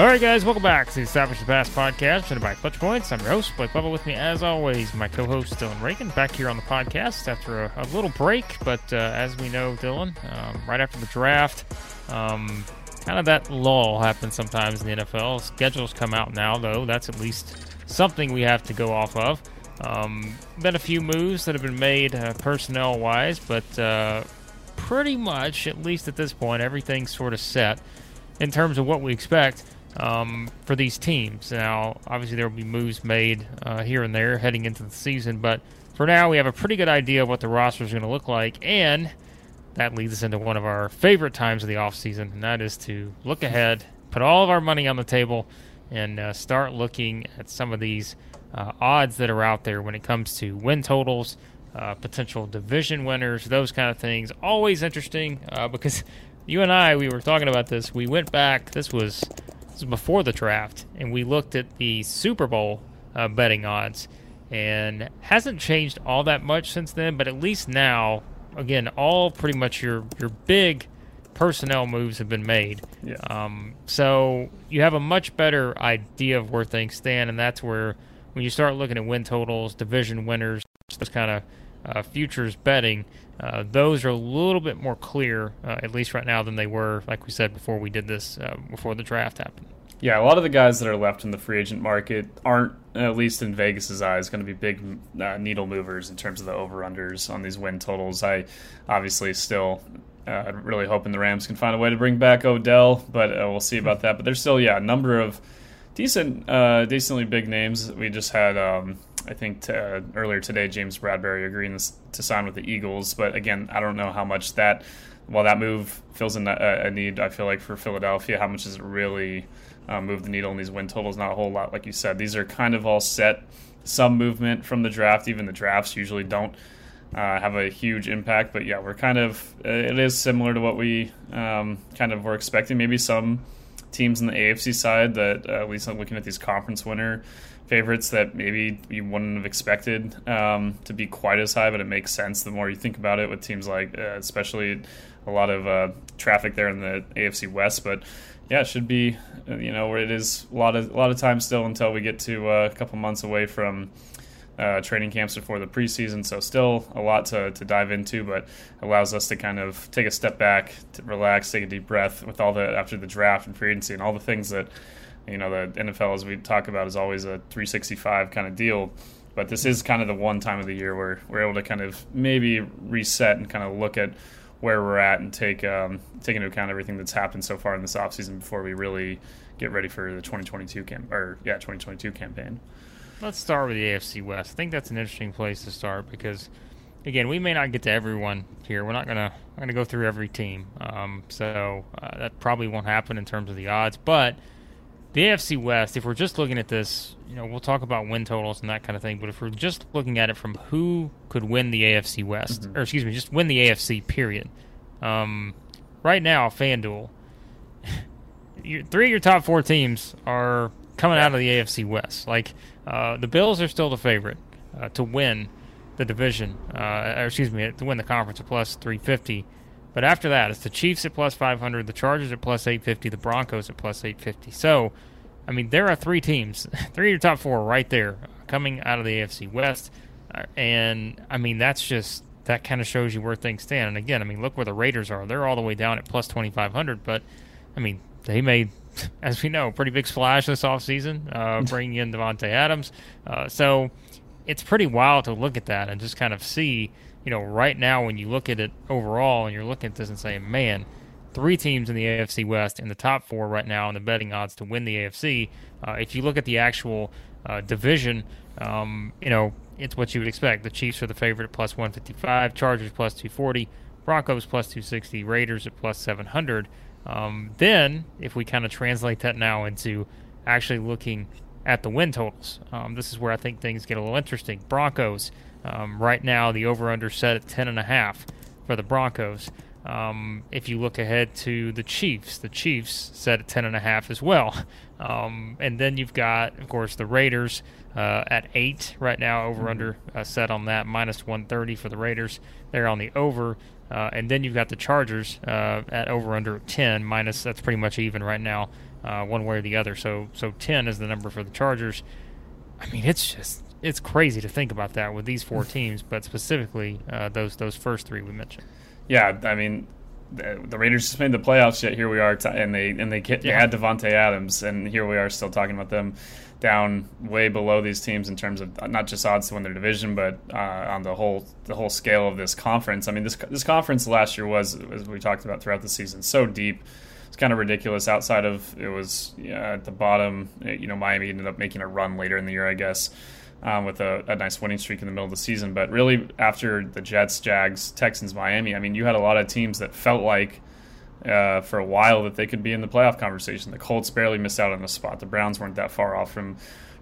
All right, guys, welcome back to the Establish the Pass podcast, presented by Clutch Points. I'm your host, Blake Bubba. With me, as always, my co-host Dillon Reagan, back here on the podcast after a, a little break. But uh, as we know, Dillon, um, right after the draft, um, kind of that lull happens sometimes in the NFL. Schedules come out now, though. That's at least something we have to go off of. Um, been a few moves that have been made uh, personnel-wise, but uh, pretty much, at least at this point, everything's sort of set in terms of what we expect um, for these teams. Now, obviously, there will be moves made uh, here and there heading into the season, but for now, we have a pretty good idea of what the roster is going to look like, and that leads us into one of our favorite times of the offseason, and that is to look ahead, put all of our money on the table, and uh, start looking at some of these uh, odds that are out there when it comes to win totals. Uh, potential division winners, those kind of things. Always interesting uh, because you and I, we were talking about this. We went back. This was was before the draft, and we looked at the Super Bowl uh, betting odds, and hasn't changed all that much since then. But at least now, again, all pretty much your your big personnel moves have been made. Yeah. Um, so you have a much better idea of where things stand, and that's where when you start looking at win totals, division winners, those kind of uh, futures betting, uh, those are a little bit more clear, uh, at least right now, than they were, like we said before we did this, uh, before the draft happened. Yeah, a lot of the guys that are left in the free agent market aren't, at least in Vegas's eyes, going to be big uh, needle movers in terms of the over unders on these win totals. I obviously still uh, really hoping the Rams can find a way to bring back Odell, but uh, we'll see about that. But there's still, yeah, a number of decent, uh, decently big names. We just had, um, I think, t- uh, earlier today, James Bradberry agreeing to sign with the Eagles. But again, I don't know how much that, while that move fills in a, a need, I feel like for Philadelphia, how much does it really uh, move the needle in these win totals? Not a whole lot, like you said. These are kind of all set. Some movement from the draft. Even the drafts usually don't. Uh, have a huge impact, but yeah, we're kind of it is similar to what we um, kind of were expecting. Maybe some teams in the AFC side that uh, at least I'm looking at these conference winner favorites that maybe you wouldn't have expected um, to be quite as high, but it makes sense the more you think about it with teams like, uh, especially a lot of uh, traffic there in the AFC West. But yeah, it should be, uh, you know, where it is a lot of a lot of time still until we get to uh, a couple months away from uh, training camps before the preseason. So still a lot to, to dive into, but allows us to kind of take a step back, to relax, take a deep breath with all the after the draft and free agency and all the things that you know the NFL as we talk about is always a 365 kind of deal. But this is kind of the one time of the year where we're able to kind of maybe reset and kind of look at where we're at and take um, take into account everything that's happened so far in this offseason before we really get ready for the 2022 camp or yeah 2022 campaign. Let's start with the AFC West. I think that's an interesting place to start because, again, we may not get to everyone here. We're not gonna I'm gonna go through every team, um, so uh, that probably won't happen in terms of the odds. But the AFC West, if we're just looking at this, you know, we'll talk about win totals and that kind of thing. But if we're just looking at it from who could win the AFC West, mm-hmm. or excuse me, just win the AFC, period. Um, right now, FanDuel, three of your top four teams are coming out of the AFC West. Like uh, the Bills are still the favorite uh, to win the division, uh, or excuse me, to win the conference at plus 350. But after that, it's the Chiefs at plus 500, the Chargers at plus 850, the Broncos at plus 850. So, I mean, there are three teams, three of your top four right there coming out of the AFC West. Uh, and, I mean, that's just, that kind of shows you where things stand. And again, I mean, look where the Raiders are. They're all the way down at plus 2,500. But, I mean, they made as we know, pretty big splash this offseason, uh, bringing in Davante Adams. Uh, so it's pretty wild to look at that and just kind of see, you know, right now when you look at it overall and you're looking at this and saying, man, three teams in the AFC West in the top four right now in the betting odds to win the AFC. Uh, if you look at the actual uh, division, um, you know, it's what you would expect. The Chiefs are the favorite at plus 155, Chargers plus 240, Broncos plus 260, Raiders at plus 700. Um, then, if we kind of translate that now into actually looking at the win totals, um, this is where I think things get a little interesting. Broncos, um, right now, the over under set at 10.5 for the Broncos. Um, if you look ahead to the Chiefs, the Chiefs set at 10.5 as well. Um, and then you've got, of course, the Raiders uh, at 8 right now, over under uh, set on that, minus 130 for the Raiders. They're on the over. Uh, and then you've got the Chargers uh, at over under 10 minus that's pretty much even right now uh, one way or the other. So so ten is the number for the Chargers. I mean, it's just it's crazy to think about that with these four teams, but specifically uh, those those first three we mentioned. Yeah, I mean, the, the Raiders just made the playoffs. Yet here we are, t- and they and they, get, yeah. they had Davante Adams, and here we are still talking about them down way below these teams in terms of not just odds to win their division, but uh, on the whole the whole scale of this conference. I mean, this this conference last year was, as we talked about throughout the season, so deep. It's kind of ridiculous. Outside of it was yeah, at the bottom, you know, Miami ended up making a run later in the year, I guess. Um, with a, a, nice winning streak in the middle of the season. But really, after the Jets, Jags, Texans, Miami, I mean, you had a lot of teams that felt like uh, for a while that they could be in the playoff conversation. The Colts barely missed out on a spot. The Browns weren't that far off from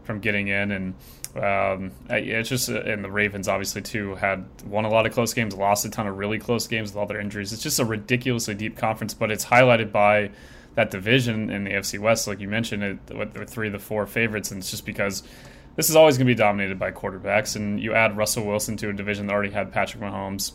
from getting in, and um, it's just uh, and the Ravens obviously too had won a lot of close games, lost a ton of really close games with all their injuries. It's just a ridiculously deep conference, but it's highlighted by that division in the AFC West, like you mentioned, it with three of the four favorites, and it's just because this is always going to be dominated by quarterbacks, and you add Russell Wilson to a division that already had Patrick Mahomes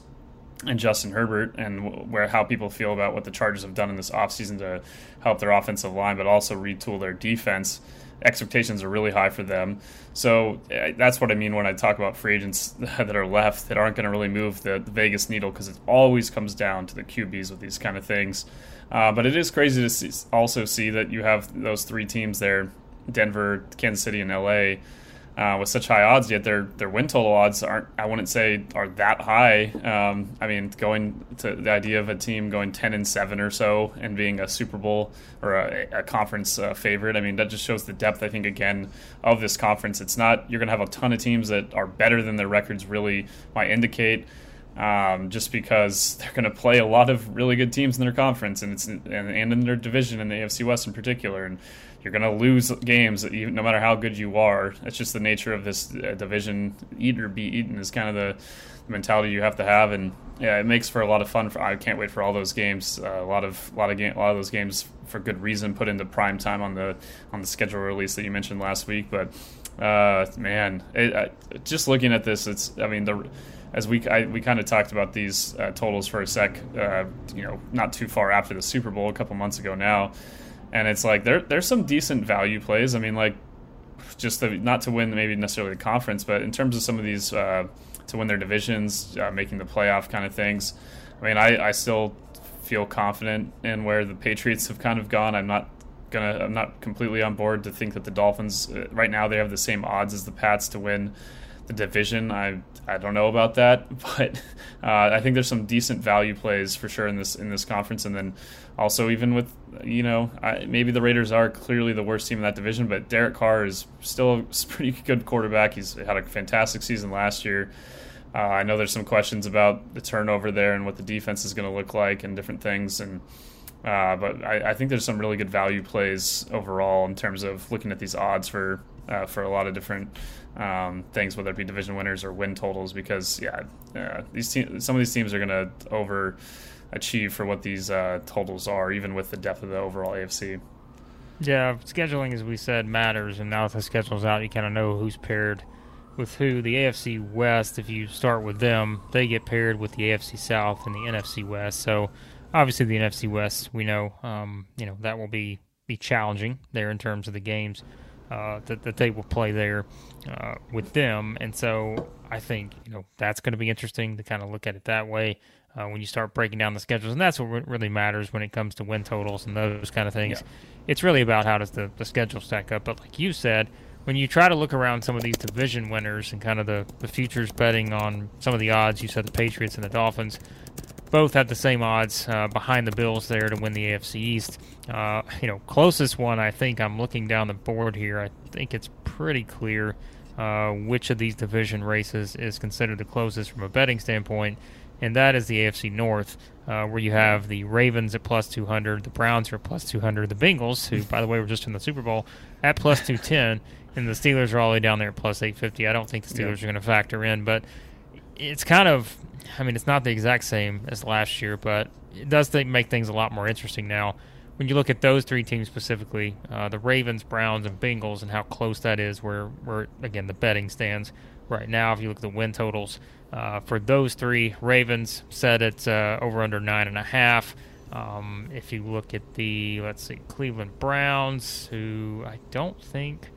and Justin Herbert and where how people feel about what the Chargers have done in this offseason to help their offensive line, but also retool their defense. Expectations are really high for them. So eh, that's what I mean when I talk about free agents that are left that aren't going to really move the, Vegas needle because it always comes down to the QBs with these kind of things. Uh, but it is crazy to see, also see that you have those three teams there Denver, Kansas City, and LA uh, with such high odds, yet their their win total odds aren't. I wouldn't say are that high. Um, I mean, going to the idea of a team going ten and seven or so and being a Super Bowl or a, a conference uh, favorite. I mean, that just shows the depth. I think again of this conference. It's not you're going to have a ton of teams that are better than their records really might indicate. Um, just because they're going to play a lot of really good teams in their conference and it's and, and in their division in the AFC West in particular and you're going to lose games no matter how good you are. It's just the nature of this uh, division. Eat or be eaten is kind of the mentality you have to have, and yeah, it makes for a lot of fun. For, I can't wait for all those games. Uh, a lot of lot of game, a lot of those games for good reason put into prime time on the on the schedule release that you mentioned last week. But uh, man, it, I, just looking at this, it's I mean the as we I, we kind of talked about these uh, totals for a sec, uh, you know, not too far after the Super Bowl, a couple months ago now and it's like there there's some decent value plays. I mean, like just the, not to win maybe necessarily the conference, but in terms of some of these uh, to win their divisions, uh, making the playoff kind of things. I mean, I, I still feel confident in where the Patriots have kind of gone. I'm not gonna I'm not completely on board to think that the Dolphins uh, right now they have the same odds as the Pats to win the division. I I don't know about that, but uh, I think there's some decent value plays for sure in this in this conference. And then also even with you know I, maybe the Raiders are clearly the worst team in that division, but Derek Carr is still a pretty good quarterback. He's had a fantastic season last year. Uh, I know there's some questions about the turnover there and what the defense is going to look like and different things and. Uh, but I, I, think there's some really good value plays overall in terms of looking at these odds for uh, for a lot of different um, things, whether it be division winners or win totals, because yeah, uh, these te- some of these teams are going to over achieve for what these uh, totals are, even with the depth of the overall AFC. Yeah, scheduling, as we said, matters, and now that the schedule's out, you kind of know who's paired with who. The AFC West, if you start with them, they get paired with the AFC South and the NFC West. So obviously, the NFC West, we know, um, you know, that will be be challenging there in terms of the games uh, that, that they will play there uh, with them. And so I think you know that's going to be interesting to kind of look at it that way uh, when you start breaking down the schedules, and that's what really matters when it comes to win totals and those kind of things. Yeah. It's really about how does the, the schedule stack up. But like you said, when you try to look around some of these division winners and kind of the, the futures betting on some of the odds, you said the Patriots and the Dolphins both had the same odds uh, behind the Bills there to win the AFC East. Uh, you know, closest one, I think I'm looking down the board here. I think it's pretty clear uh, which of these division races is considered the closest from a betting standpoint, and that is the AFC North, uh, where you have the Ravens at plus 200, the Browns are plus 200, the Bengals, who, by the way, were just in the Super Bowl, at plus 210, and the Steelers are all the way down there at plus 850. I don't think the Steelers yeah. are going to factor in, but it's kind of I mean, it's not the exact same as last year, but it does make things a lot more interesting now. When you look at those three teams specifically, uh, the Ravens, Browns, and Bengals, and how close that is, where, where again the betting stands right now. If you look at the win totals uh, for those three, Ravens set at uh, over under nine and a half. Um, if you look at the, let's see, Cleveland Browns, who I don't think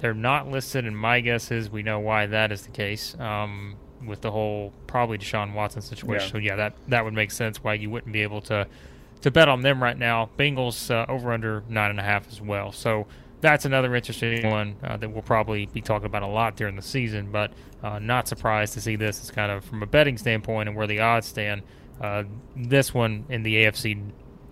they're not listed, and my guess is we know why that is the case um, with the whole probably Deshaun Watson situation. Yeah. So yeah, that that would make sense why you wouldn't be able to to bet on them right now. Bengals uh, over under nine and a half as well. So that's another interesting one uh, that we'll probably be talking about a lot during the season. But uh, not surprised to see this. It's kind of from a betting standpoint and where the odds stand. Uh, this one in the AFC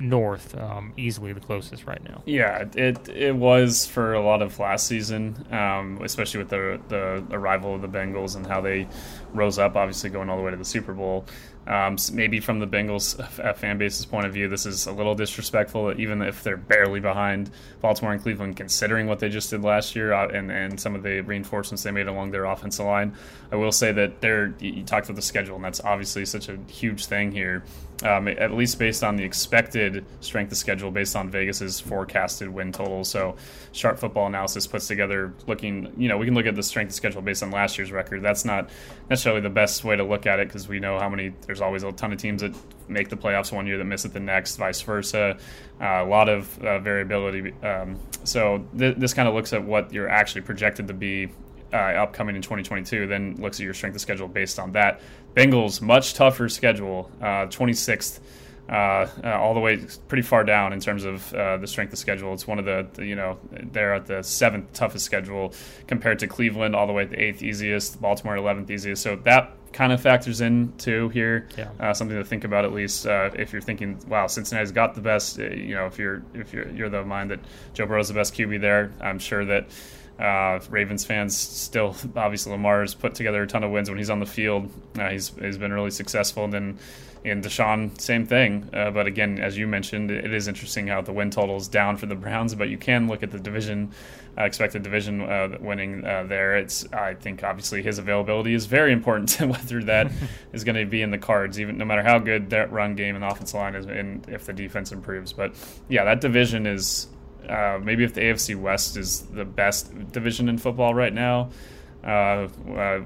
North, um, easily the closest right now. Yeah, it it was for a lot of last season, um, especially with the the arrival of the Bengals and how they rose up, obviously going all the way to the Super Bowl. Um, maybe from the Bengals fan base's point of view, this is a little disrespectful, even if they're barely behind Baltimore and Cleveland, considering what they just did last year uh, and, and some of the reinforcements they made along their offensive line. I will say that they're, you talked about the schedule, and that's obviously such a huge thing here um, at least based on the expected strength of schedule, based on Vegas's forecasted win total. So, Sharp Football Analysis puts together looking, you know, we can look at the strength of schedule based on last year's record. That's not necessarily the best way to look at it because we know how many, there's always a ton of teams that make the playoffs one year that miss it the next, vice versa. Uh, a lot of uh, variability. Um, so, th- this kind of looks at what you're actually projected to be uh, upcoming in 2022, then looks at your strength of schedule based on that. Bengals, much tougher schedule, uh, 26th. Uh, uh, all the way pretty far down in terms of uh, the strength of schedule. It's one of the, the, you know they're at the seventh toughest schedule compared to Cleveland, all the way at the eighth easiest, Baltimore eleventh easiest. So that kind of factors in too here. Yeah. Uh, something to think about at least uh, if you're thinking, wow, Cincinnati's got the best. Uh, you know, if you're if you're you're the mind that Joe Burrow's the best QB there, I'm sure that uh, Ravens fans still obviously Lamar's put together a ton of wins when he's on the field. Uh, he's he's been really successful. And then in Deshaun, same thing. Uh, but again, as you mentioned, it is interesting how the win total is down for the Browns. But you can look at the division, uh, expected division uh, winning uh, there. It's I think obviously his availability is very important to whether that is going to be in the cards, even no matter how good that run game and offensive line is, and if the defense improves. But yeah, that division is uh, maybe if the AFC West is the best division in football right now. Uh, uh,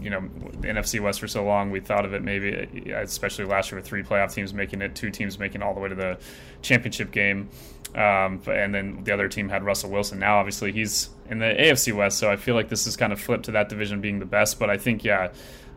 you know, NFC West for so long, we thought of it maybe, especially last year with three playoff teams making it, two teams making all the way to the championship game, um, and then the other team had Russell Wilson. Now, obviously, he's in the AFC West, so I feel like this is kind of flipped to that division being the best. But I think, yeah,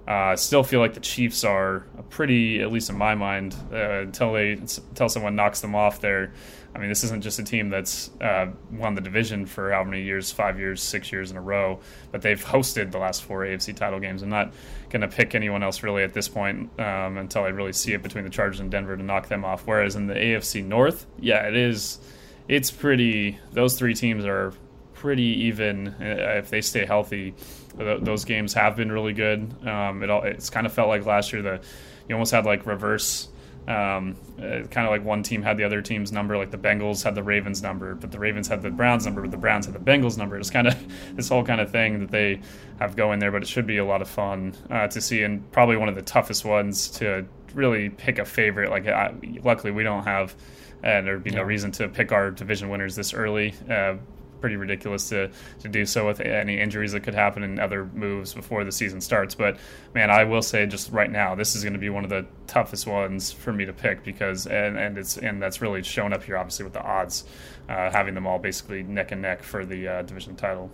I uh, still feel like the Chiefs are a pretty, at least in my mind, uh, until they until someone knocks them off there I mean, this isn't just a team that's uh, won the division for how many years, five years, six years in a row, but they've hosted the last four AFC title games. I'm not going to pick anyone else really at this point um, until I really see it between the Chargers and Denver to knock them off. Whereas in the AFC North, yeah, it is. It's pretty. Those three teams are pretty even uh, if they stay healthy. Those games have been really good. Um, it all, it's kind of felt like last year the you almost had like reverse um, uh, kind of like one team had the other team's number, like the Bengals had the Ravens number, but the Ravens had the Browns number, but the Browns had the Bengals number. It's kind of this whole kind of thing that they have going there, but it should be a lot of fun uh, to see, and probably one of the toughest ones to really pick a favorite. Like, uh, luckily, we don't have, and there'd be no reason to pick our division winners this early. Uh, pretty ridiculous to, to do so with any injuries that could happen and other moves before the season starts. But man, I will say just right now, this is going to be one of the toughest ones for me to pick because and, and it's and that's really shown up here obviously with the odds, uh, having them all basically neck and neck for the uh, division title.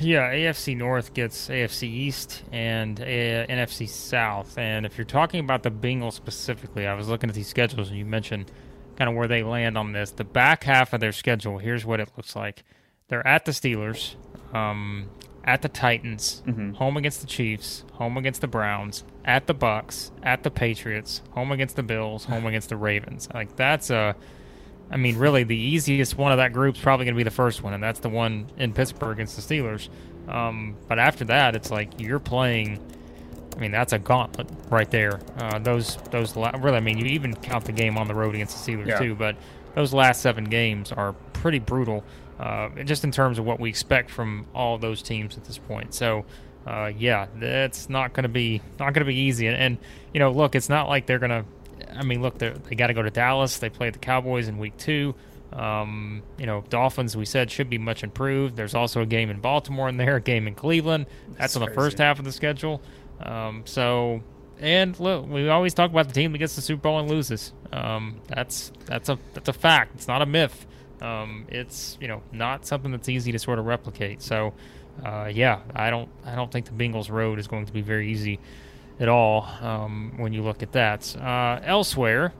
Yeah, AFC North gets AFC East and uh, NFC South. And if you're talking about the Bengals specifically, I was looking at these schedules and you mentioned kind of where they land on this. The back half of their schedule, here's what it looks like. They're at the Steelers, um, at the Titans, mm-hmm. home against the Chiefs, home against the Browns, at the Bucks, at the Patriots, home against the Bills, home against the Ravens. Like that's a I mean, really, the easiest one of that group's probably going to be the first one, and that's the one in Pittsburgh against the Steelers. Um, but after that, it's like you're playing. I mean, that's a gauntlet right there. Uh, those those really, I mean, you even count the game on the road against the Steelers yeah. too. But those last seven games are pretty brutal uh, just in terms of what we expect from all those teams at this point. So, uh, yeah, that's not going to be not going to be easy. And, and, you know, look, it's not like they're going to. I mean, look, they got to go to Dallas. They play the Cowboys in week two. Um, you know, Dolphins, we said, should be much improved. There's also a game in Baltimore in there, a game in Cleveland. That's, That's on the first half of the schedule. Um, so, and look, we always talk about the team that gets the Super Bowl and loses. Um, that's that's a that's a fact. It's not a myth. Um, it's you know not something that's easy to sort of replicate. So uh, yeah, I don't I don't think the Bengals road is going to be very easy at all um, when you look at that. Uh, elsewhere,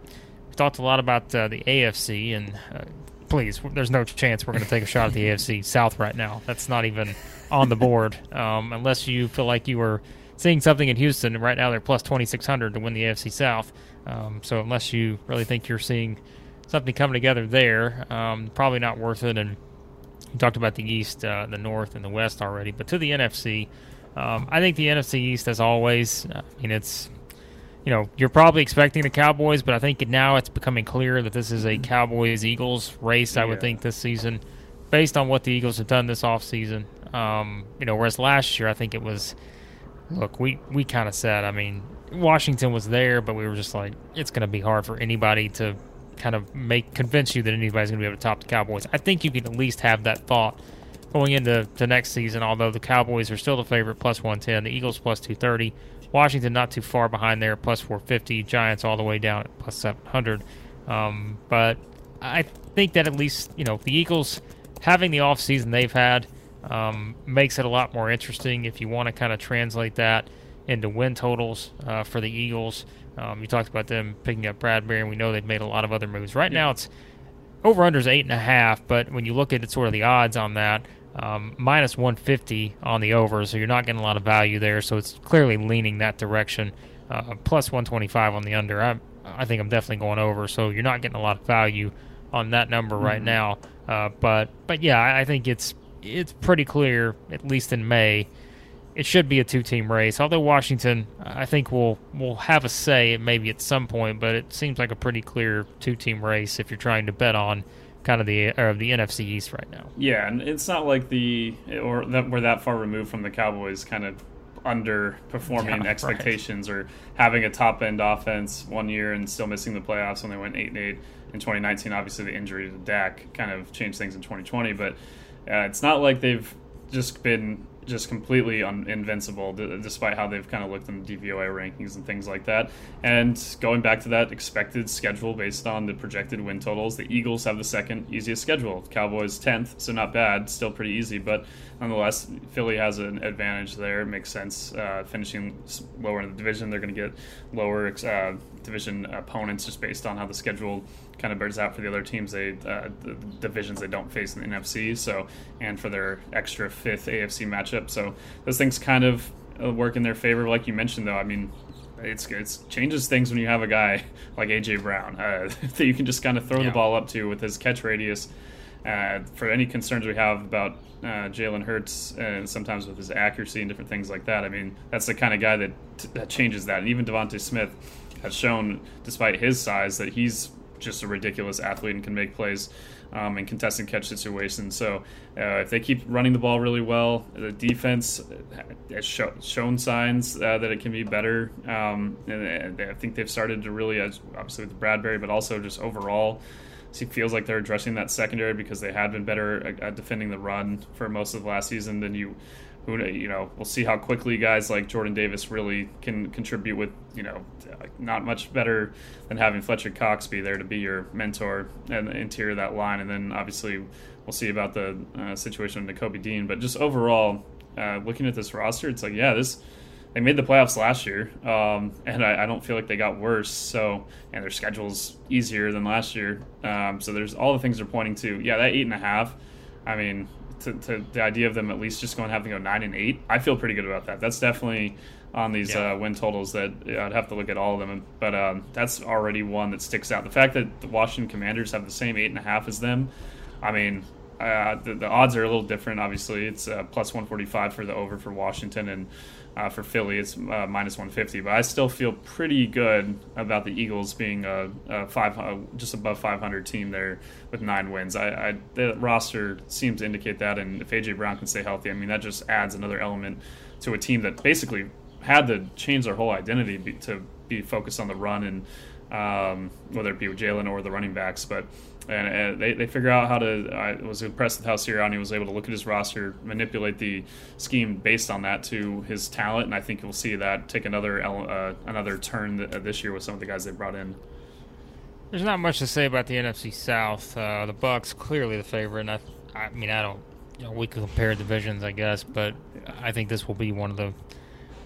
we talked a lot about uh, the AFC, and uh, please, there's no chance we're going to take a shot at the AFC South right now. That's not even on the board um, unless you feel like you were seeing something in Houston. Right now, they're plus 2,600 to win the AFC South. Um, so unless you really think you're seeing something coming together there, um, probably not worth it. And you talked about the East, uh, the North, and the West already. But to the NFC, um, I think the NFC East, as always, I mean, it's you know, you're probably expecting the Cowboys, but I think now it's becoming clear that this is a Cowboys Eagles race. I would think this season, based on what the Eagles have done this offseason. Um, you know, whereas last year I think it was, look, we we kind of said, I mean, Washington was there, but we were just like, it's going to be hard for anybody to kind of make convince you that anybody's going to be able to top the Cowboys. I think you can at least have that thought going into the next season. Although the Cowboys are still the favorite, plus one ten, the Eagles plus two thirty, Washington not too far behind there, plus four fifty, Giants all the way down at plus seven hundred. Um, but I think that at least you know the Eagles having the offseason they've had um, makes it a lot more interesting if you want to kind of translate that into win totals uh, for the Eagles. Um, you talked about them picking up Bradberry, and we know they've made a lot of other moves. Right now, it's over under is eight and a half, but when you look at it, sort of the odds on that, um, minus 150 on the over, so you're not getting a lot of value there. So it's clearly leaning that direction. Uh, plus 125 on the under. I, I think I'm definitely going over, so you're not getting a lot of value on that number mm-hmm. right now. Uh, but but yeah, I, I think it's it's pretty clear, at least in May, it should be a two-team race. Although Washington, I think will will have a say maybe at some point, but it seems like a pretty clear two-team race if you're trying to bet on kind of the or the NFC East right now. Yeah, and it's not like the or that we're that far removed from the Cowboys kind of underperforming yeah, expectations right. or having a top end offense one year and still missing the playoffs when they went eight and eight in 2019. Obviously, the injury to Dak kind of changed things in 2020, but uh, it's not like they've just been just completely un- invincible, d- despite how they've kind of looked in the DVOA rankings and things like that. And going back to that expected schedule based on the projected win totals, the Eagles have the second easiest schedule. Cowboys tenth, so not bad, still pretty easy, but nonetheless, Philly has an advantage there. It makes sense. Uh, finishing lower in the division, they're going to get lower uh, division opponents just based on how the schedule kind of bears out for the other teams. They uh, the divisions they don't face in the NFC. So and for their extra fifth AFC matchup. So those things kind of uh, work in their favor. Like you mentioned, though, I mean. It's it changes things when you have a guy like AJ Brown uh, that you can just kind of throw yeah. the ball up to with his catch radius. Uh, for any concerns we have about uh, Jalen Hurts, and sometimes with his accuracy and different things like that, I mean, that's the kind of guy that, that changes that. And even DeVonta Smith has shown, despite his size, that he's just a ridiculous athlete and can make plays um, in contested catch situations. So uh, if they keep running the ball really well, the defense has show, shown signs uh, that it can be better. Um, and I think they've started to really, obviously with Bradberry, but also just overall. It feels like they're addressing that secondary because they had been better at defending the run for most of last season than you who you know we'll see how quickly guys like Jordan Davis really can contribute with you know not much better than having Fletcher Cox be there to be your mentor and the interior of that line. And then obviously we'll see about the uh, situation with Nakobe Dean. But just overall uh, looking at this roster it's like yeah this they made the playoffs last year um, and I, I, don't feel like they got worse. So and their schedule's easier than last year. Um, so there's all the things they're pointing to yeah that eight and a half I mean to, to, the idea of them at least just going to have to go nine and eight, I feel pretty good about that. That's definitely on these yeah. uh, win totals that I'd have to look at all of them, but um, that's already one that sticks out. The fact that the Washington Commanders have the same eight and a half as them, I mean, uh, the, the, odds are a little different. Obviously, it's uh, plus 145 for the over for Washington, and uh, for Philly, it's uh, minus 150. But I still feel pretty good about the Eagles being a, a five, uh, just above 500 team there with nine wins. I, I, the roster seems to indicate that, and if AJ Brown can stay healthy, I mean that just adds another element to a team that basically had to change their whole identity to be focused on the run and um, whether it be with Jalen or the running backs, but and, and, they, they figure out how to. I was impressed with how Sirianni was able to look at his roster, manipulate the scheme based on that to his talent, and I think you'll see that take another uh, another turn this year with some of the guys they brought in. There's not much to say about the NFC South. Uh, the Bucks clearly the favorite. And I, I mean, I don't. You know, we could compare divisions, I guess, but I think this will be one of the.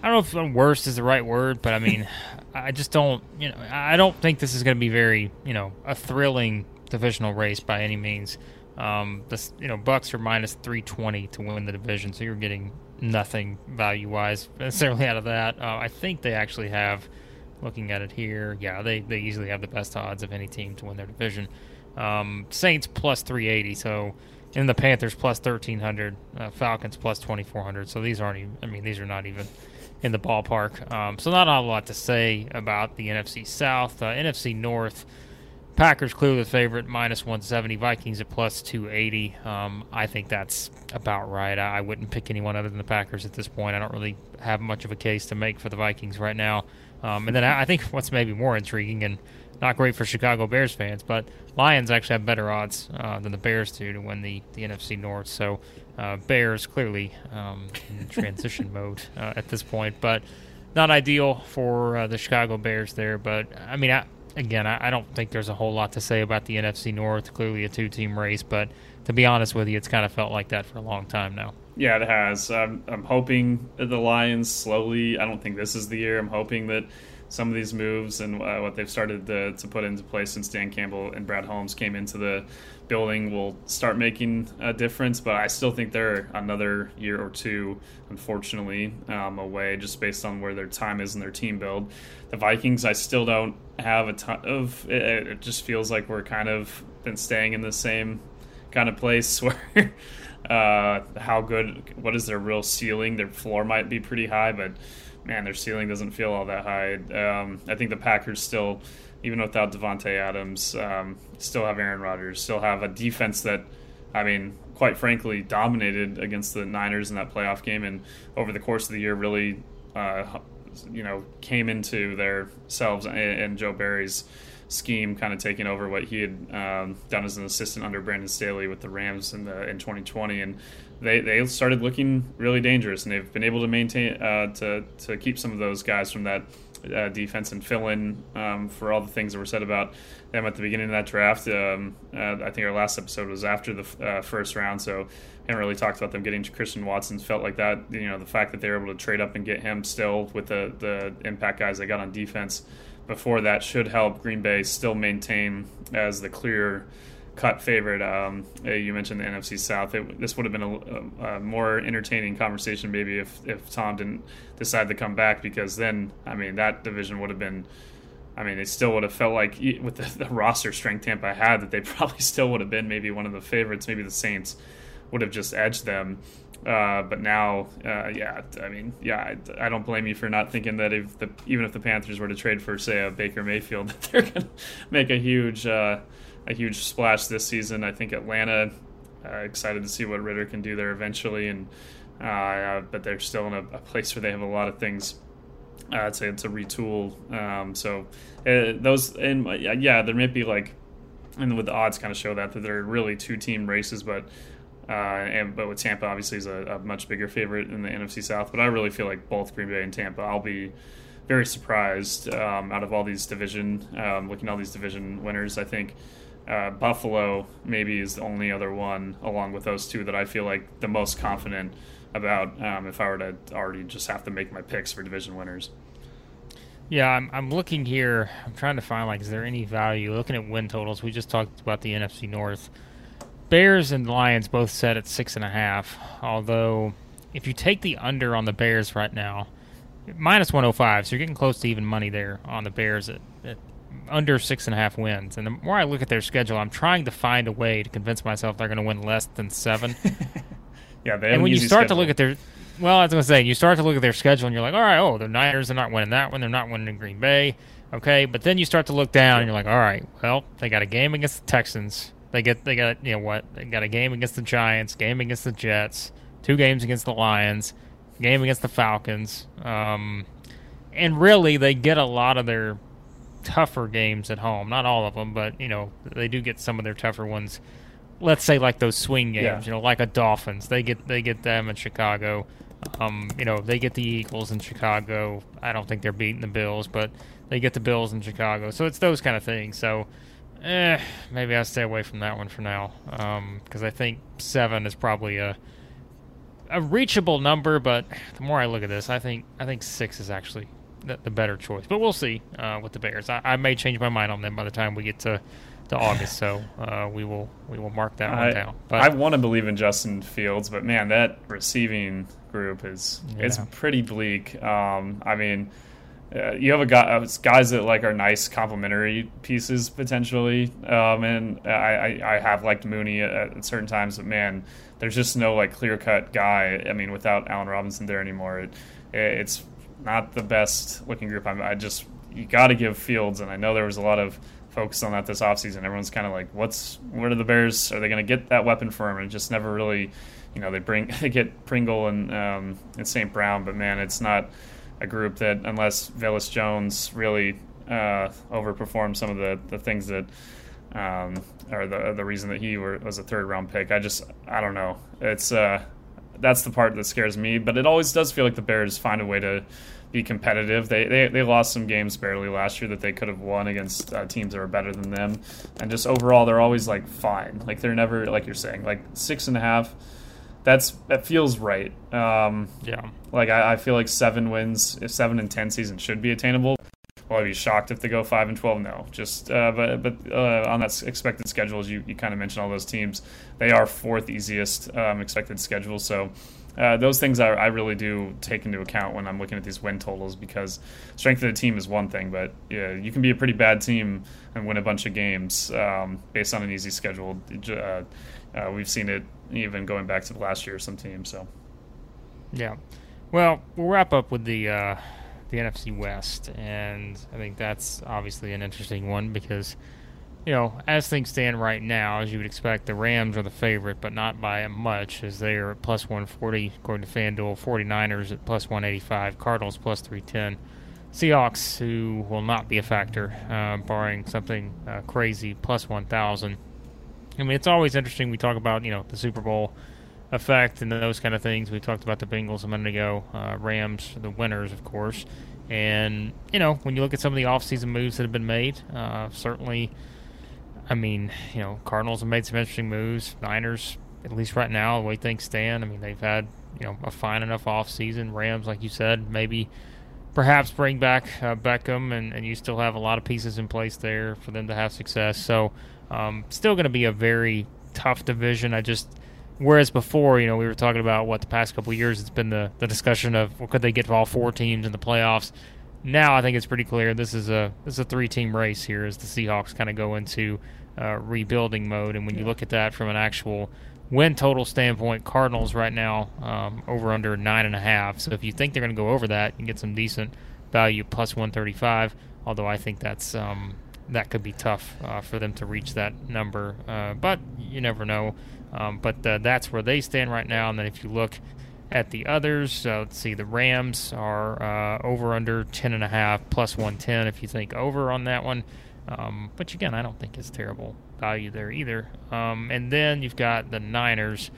I don't know if worst is the right word, but I mean, I just don't. You know, I don't think this is going to be very, you know, a thrilling divisional race by any means. Um, the you know Bucks are minus three twenty to win the division, so you're getting nothing value wise necessarily out of that. Uh, I think they actually have looking at it here, yeah, they, they easily have the best odds of any team to win their division. Um, Saints plus 380, so in the Panthers plus 1300, uh, Falcons plus 2400. So these aren't even, I mean, these are not even in the ballpark. Um, so not a lot to say about the NFC South. Uh, NFC North, Packers clearly the favorite, minus 170. Vikings at plus 280. Um, I think that's about right. I, I wouldn't pick anyone other than the Packers at this point. I don't really have much of a case to make for the Vikings right now. Um, and then I think what's maybe more intriguing and not great for Chicago Bears fans, but Lions actually have better odds uh, than the Bears do to win the, the NFC North. So uh, Bears clearly um, in transition mode uh, at this point, but not ideal for uh, the Chicago Bears there. But I mean, I, again, I, I, don't think there's a whole lot to say about the NFC North. Clearly a two team race, but to be honest with you, it's kind of felt like that for a long time now. Yeah, it has. I'm, I'm hoping the Lions slowly. I don't think this is the year. I'm hoping that some of these moves and uh, what they've started to, to, put into place since Dan Campbell and Brad Holmes came into the building will start making a difference. But I still think they're another year or two, unfortunately, um, away just based on where their time is in their team build. The Vikings, I still don't have a ton of. It, it just feels like we're kind of been staying in the same kind of place where uh, how good, what is their real ceiling? Their floor might be pretty high, but man, their ceiling doesn't feel all that high. Um, I think the Packers still, even without Davante Adams, um, still have Aaron Rodgers, still have a defense that, I mean, quite frankly, dominated against the Niners in that playoff game, and over the course of the year, really, uh, you know, came into their selves and, and Joe Barry's scheme, kind of taking over what he had um, done as an assistant under Brandon Staley with the Rams in the in 2020, and they, they started looking really dangerous, and they've been able to maintain uh, to to keep some of those guys from that uh, defense and fill in um, for all the things that were said about them at the beginning of that draft. Um, uh, I think our last episode was after the uh, first round, so haven't really talked about them getting to Christian Watson. Felt like that, you know, the fact that they were able to trade up and get him still with the the impact guys they got on defense before that should help Green Bay still maintain as the clear cut favorite. Um, you mentioned the NFC South. It, this would have been a, a, more entertaining conversation maybe if, if Tom didn't decide to come back because then, I mean, that division would have been. I mean, it still would have felt like with the, the roster strength Tampa had that they probably still would have been maybe one of the favorites. Maybe the Saints would have just edged them. Uh, but now, uh, yeah, I mean, yeah, I, I, don't blame you for not thinking that if the even if the Panthers were to trade for say a Baker Mayfield, that they're going to make a huge uh, a huge splash this season. I think Atlanta uh, excited to see what Ridder can do there eventually, and uh, but they're still in a, a, place where they have a lot of things. Uh, to, to retool, um, so those and yeah, there might be like, and with the odds kind of show that that they're really two team races, but uh, and but with Tampa, obviously, is a, a, much bigger favorite in the NFC South. But I really feel like both Green Bay and Tampa, I'll be very surprised um, out of all these division, um, looking at all these division winners. I think uh, Buffalo maybe is the only other one, along with those two, that I feel like the most confident about. Um, if I were to already just have to make my picks for division winners. Yeah, I'm, I'm looking here. I'm trying to find like, is there any value? Looking at win totals, we just talked about the NFC North. Bears and Lions both set at six and a half. Although, if you take the under on the Bears right now, minus 105, so you're getting close to even money there on the Bears at, at under six and a half wins. And the more I look at their schedule, I'm trying to find a way to convince myself they're going to win less than seven. yeah, and when you start schedule. to look at their well, I was going to say, you start to look at their schedule and you're like, all right, oh, the Niners are not winning that one. They're not winning in Green Bay. Okay. But then you start to look down and you're like, all right, well, they got a game against the Texans. They get they got you know what they got a game against the Giants, game against the Jets, two games against the Lions, game against the Falcons, um, and really they get a lot of their tougher games at home. Not all of them, but you know they do get some of their tougher ones. Let's say like those swing games, yeah. you know, like a Dolphins. They get they get them in Chicago. Um, you know, they get the Eagles in Chicago. I don't think they're beating the Bills, but they get the Bills in Chicago. So it's those kind of things. So Eh, maybe I'll stay away from that one for now, because um, I think seven is probably a a reachable number. But the more I look at this, I think I think six is actually the, the better choice. But we'll see uh, with the Bears. I, I, may change my mind on them by the time we get to, to August. So uh, we will we will mark that I, one down. But, I want to believe in Justin Fields, but man, that receiving group is yeah. it's pretty bleak. Um, I mean. Uh, you have a guy, uh, guys that like are nice complementary pieces potentially, um, and I, I, I, have liked Mooney at, at, certain times, but man, there's just no like clear cut guy. I mean, without Allen Robinson there anymore, it, it's not the best looking group. I'm, I just you got to give Fields, and I know there was a lot of focus on that this offseason. Everyone's kind of like, what's what are the Bears? Are they going to get that weapon for him? And just never really, you know, they bring they get Pringle and um, and St. Brown, but man, it's not a group that unless Velus Jones really uh, overperformed some of the the things that. Um, or the the reason that he were, was a third round pick. I just I don't know. It's uh, that's the part that scares me. But it always does feel like the Bears find a way to be competitive. They they, they lost some games barely last year that they could have won against uh, teams that were better than them, and just overall they're always like fine. Like they're never like you're saying like six and a half. That's that feels right. Um, yeah. Like I, I feel like seven wins, if seven and ten season should be attainable. Will I be shocked if they go five and twelve? No, just uh, but but uh, on that expected schedule, as you, you kind of mentioned all those teams, they are fourth easiest um, expected schedule. So uh, those things I, I, really do take into account when I'm looking at these win totals because strength of the team is one thing, but yeah, you can be a pretty bad team and win a bunch of games um, based on an easy schedule. Uh, uh, we've seen it even going back to the last year, some teams. So yeah, well, we'll wrap up with the uh, the NFC West, and I think that's obviously an interesting one because, you know, as things stand right now, as you would expect, the Rams are the favorite, but not by much, as they are at plus 140 according to FanDuel. 49ers at plus 185, Cardinals plus 310. Seahawks, who will not be a factor, uh, barring something uh, crazy, plus 1,000. I mean, it's always interesting. We talk about, you know, the Super Bowl effect and those kind of things. We talked about the Bengals a minute ago. Uh, Rams, the winners, of course. And, you know, when you look at some of the offseason moves that have been made, uh, certainly, I mean, you know, Cardinals have made some interesting moves. Niners, at least right now, the way things stand, I mean, they've had, you know, a fine enough offseason. Rams, like you said, maybe perhaps bring back uh, Beckham, and, and you still have a lot of pieces in place there for them to have success. So, um, still going to be a very tough division. I just Whereas before, you know, we were talking about what the past couple years, it's been the, the discussion of well, could they get all four teams in the playoffs. Now I think it's pretty clear this is a this is a three team race here as the Seahawks kind of go into uh, rebuilding mode. And when yeah. you look at that from an actual win total standpoint, Cardinals right now um, over under nine and a half. So if you think they're going to go over that, you can get some decent value plus one thirty five. Although I think that's um, that could be tough uh, for them to reach that number, uh, but you never know. Um, but uh, that's where they stand right now. And then if you look at the others, let's see, the Rams are uh, over under 10.5 plus 110 if you think over on that one. Um, which again, I don't think is terrible value there either. Um, and then you've got the Niners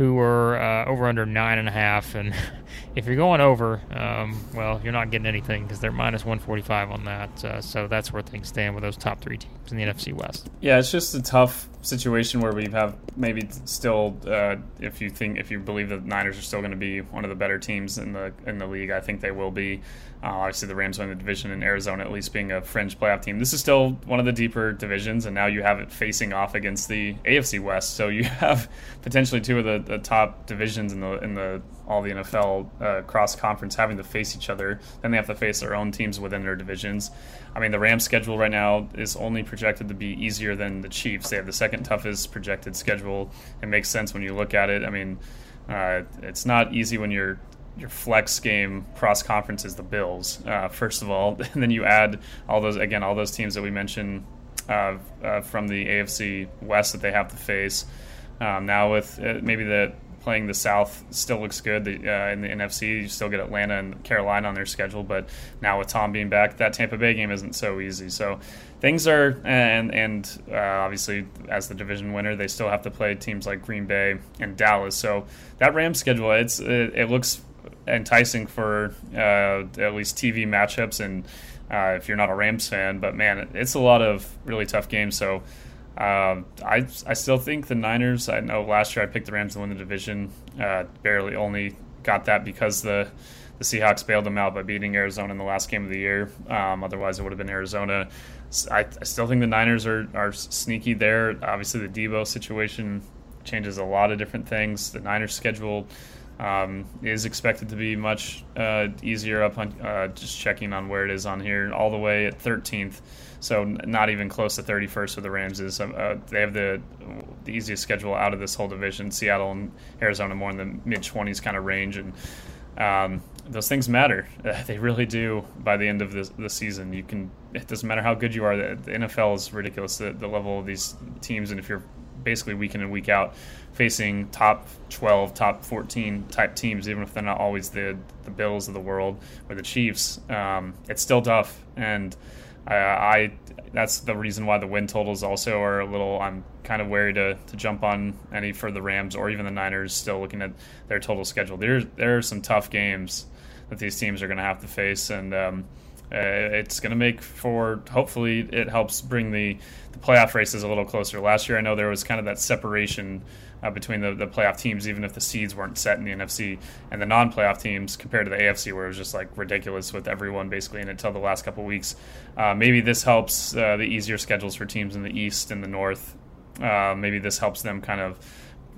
who were uh, over under nine and a half. And if you're going over, um, well, you're not getting anything because they're minus 145 on that. Uh, so that's where things stand with those top three teams in the NFC West. Yeah, it's just a tough situation where we have maybe still, uh, if you think if you believe the Niners are still going to be one of the better teams in the in the league, I think they will be. Uh, obviously, the Rams win the division, in Arizona at least being a fringe playoff team. This is still one of the deeper divisions, and now you have it facing off against the AFC West. So you have potentially two of the, the top divisions in the in the all the NFL uh, cross conference having to face each other. Then they have to face their own teams within their divisions. I mean, the Rams' schedule right now is only projected to be easier than the Chiefs. They have the second toughest projected schedule. It makes sense when you look at it. I mean, uh, it's not easy when you're your flex game cross conference is the Bills, uh, first of all. And then you add all those, again, all those teams that we mentioned uh, uh, from the AFC West that they have to face. Um, now, with uh, maybe the playing the South still looks good the, uh, in the NFC. You still get Atlanta and Carolina on their schedule, but now with Tom being back, that Tampa Bay game isn't so easy. So things are, and and uh, obviously as the division winner, they still have to play teams like Green Bay and Dallas. So that Rams schedule, it's it, it looks enticing for uh, at least TV matchups and uh, if you're not a Rams fan. But man, it's a lot of really tough games. So um, I I still think the Niners. I know last year I picked the Rams to win the division. Uh, barely only got that because the the Seahawks bailed them out by beating Arizona in the last game of the year. Um, otherwise, it would have been Arizona. I, I, still think the Niners are, are sneaky there. Obviously, the Deebo situation changes a lot of different things. The Niners' schedule um, is expected to be much uh, easier up on uh, just checking on where it is on here, all the way at 13th. So not even close to 31st for the Rams is. Um, uh, they have the the easiest schedule out of this whole division. Seattle and Arizona more in the mid 20s kind of range, and um, those things matter. they really do. By the end of the, the season, you can. It doesn't matter how good you are. The, the NFL is ridiculous. The, the level of these teams, and if you're basically week in and week out facing top 12, top 14 type teams, even if they're not always the the Bills of the world or the Chiefs, um, it's still tough. And I, I that's the reason why the win totals also are a little. I'm kind of wary to, to jump on any for the Rams or even the Niners. Still looking at their total schedule. There there are some tough games that these teams are going to have to face, and um, uh, it's going to make for hopefully it helps bring the the playoff races a little closer. Last year, I know there was kind of that separation uh, between the, the playoff teams, even if the seeds weren't set in the NFC, and the non playoff teams compared to the AFC, where it was just like ridiculous with everyone basically in until the last couple weeks. Uh, maybe this helps uh, the easier schedules for teams in the East and the North. Uh, maybe this helps them kind of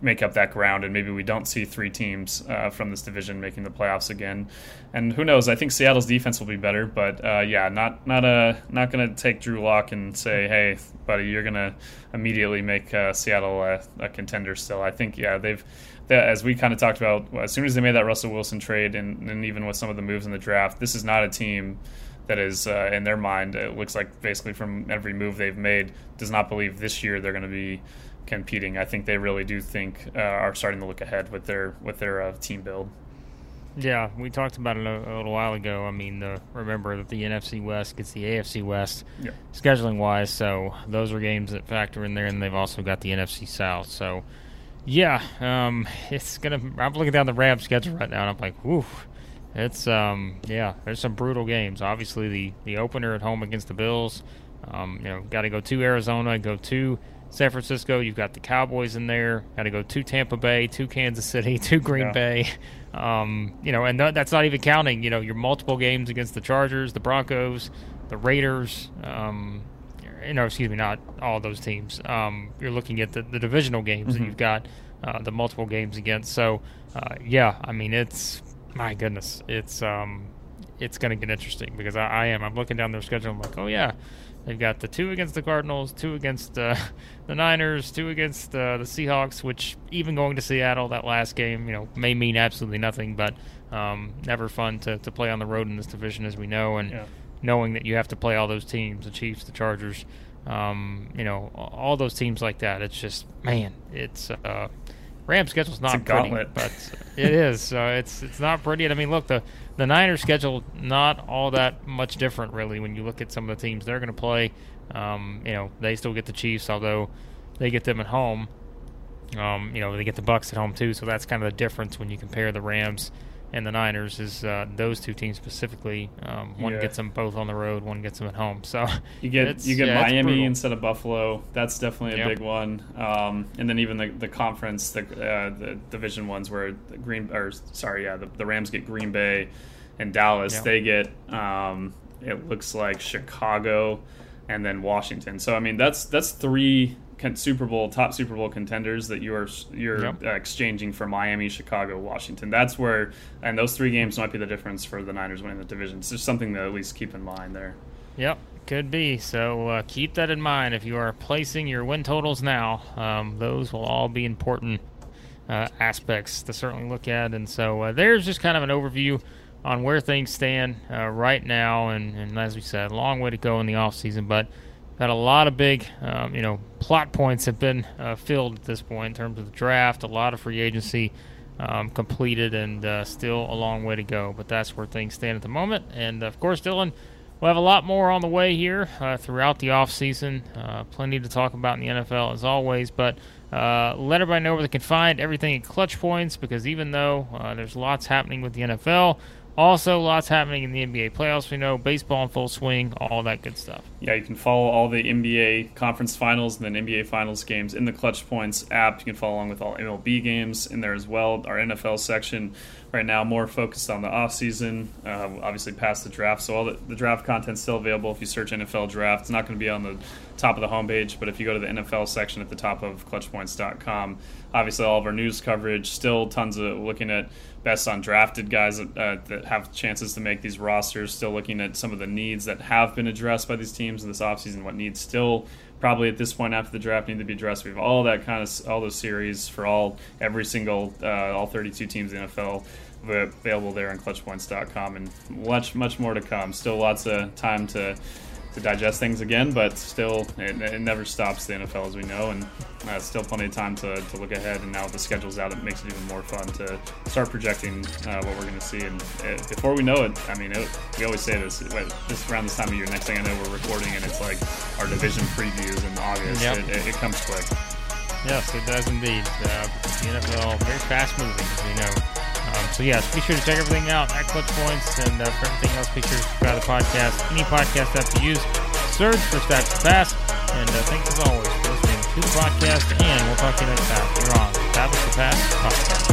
make up that ground, and maybe we don't see three teams uh, from this division making the playoffs again. And who knows? I think Seattle's defense will be better, but uh, yeah, not not a not going to take Drew Lock and say, "Hey, buddy, you're going to immediately make uh, Seattle a, a, contender." Still, I think yeah, they've. as we kind of talked about, as soon as they made that Russell Wilson trade, and, and even with some of the moves in the draft, this is not a team that is uh, in their mind. It looks like basically from every move they've made, does not believe this year they're going to be competing. I think they really do think uh, are starting to look ahead with their with their uh, team build. Yeah, we talked about it a, a little while ago. I mean, the, remember that the NFC West gets the AFC West yeah. scheduling wise, so those are games that factor in there, and they've also got the NFC South. So, yeah, um, it's gonna. I'm looking down the Rams schedule right now, and I'm like, whew. It's um yeah, there's some brutal games. Obviously the the opener at home against the Bills. Um, you know, got to go to Arizona, go to San Francisco. You've got the Cowboys in there. Got to go to Tampa Bay, to Kansas City, to Green yeah. Bay. Um, you know, and th- that's not even counting. You know, your multiple games against the Chargers, the Broncos, the Raiders. Um, you know, excuse me, not all those teams. Um, you're looking at the, the divisional games mm-hmm. that you've got uh, the multiple games against. So, uh, yeah, I mean, it's my goodness, it's um, it's going to get interesting because I, I am. I'm looking down their schedule. I'm like, oh yeah, They've got the two against the Cardinals, two against uh, the Niners, two against uh, the Seahawks. Which even going to Seattle that last game, you know, may mean absolutely nothing, but um, never fun to, to play on the road in this division, as we know, and yeah. knowing that you have to play all those teams, the Chiefs, the Chargers, um, you know, all those teams like that. It's just man, it's uh, Rams schedule's not pretty, but it is. Uh, it's it's not pretty. And I mean, look the the Niners schedule not all that much different really when you look at some of the teams they're going to play. Um, you know, they still get the Chiefs, although they get them at home. Um, you know, they get the Bucks at home too, so that's kind of the difference when you compare the Rams and the Niners is uh, those two teams specifically. Um, one yeah. gets them both on the road, one gets them at home. So you get you get yeah, Miami instead of Buffalo. That's definitely a yep. big one. Um, and then even the, the conference, the uh, the division ones where the Green or sorry, yeah, the, the Rams get Green Bay and Dallas. Yep. They get um, it looks like Chicago and then Washington. So I mean that's that's three Super Bowl top Super Bowl contenders that you are you're yep. uh, exchanging for Miami, Chicago, Washington. That's where, and those three games might be the difference for the Niners winning the division. It's just something to at least keep in mind there. Yep, could be. So uh, keep that in mind if you are placing your win totals now. Um, those will all be important uh, aspects to certainly look at. And so uh, there's just kind of an overview on where things stand uh, right now. And, and, as we said, a long way to go in the off season, but got a lot of big, um, you know, plot points have been uh, filled at this point in terms of the draft. A lot of free agency um, completed, and uh, still a long way to go. But that's where things stand at the moment. And of course, Dillon, we'll have a lot more on the way here uh, throughout the off season. Uh, plenty to talk about in the NFL as always, but. Uh, let everybody know where they can find everything at Clutch Points because even though uh, there's lots happening with the NFL, Also, lots happening in the NBA playoffs. We know baseball in full swing, all that good stuff. Yeah, you can follow all the NBA conference finals and then NBA finals games in the Clutch Points app. You can follow along with all MLB games in there as well. Our NFL section right now more focused on the off season, uh, obviously past the draft. So all the, the draft content's still available if you search NFL draft. It's not going to be on the top of the homepage, but if you go to the NFL section at the top of ClutchPoints.com, obviously all of our news coverage, still tons of looking at best undrafted guys uh, that have chances to make these rosters. Still looking at some of the needs that have been addressed by these teams in this offseason, what needs still probably at this point after the draft need to be addressed. We have all that kind of all those series for all every single uh, all 32 teams in the NFL available there on clutchpoints.com and much much more to come. Still lots of time to to digest things again, but still, it, it never stops the NFL as we know, and uh, still plenty of time to, to look ahead. And now the schedules out, it makes it even more fun to start projecting uh, what we're going to see. And it, uh, before we know it, I mean, it, we always say this, just around this time of year, next thing I know, we're recording, and it's like our division previews in August. Yep. It, it, comes quick. Yes, it does indeed. Uh, the NFL, very fast moving, as we know. Um, so, yes, be sure to check everything out at Clutch Points. And uh, for everything else, be sure to subscribe to the podcast, any podcast app you use. Search for Stats Fast. And uh, thanks as always for listening to the podcast. And we'll talk to you next time. You're on That to the Past podcast.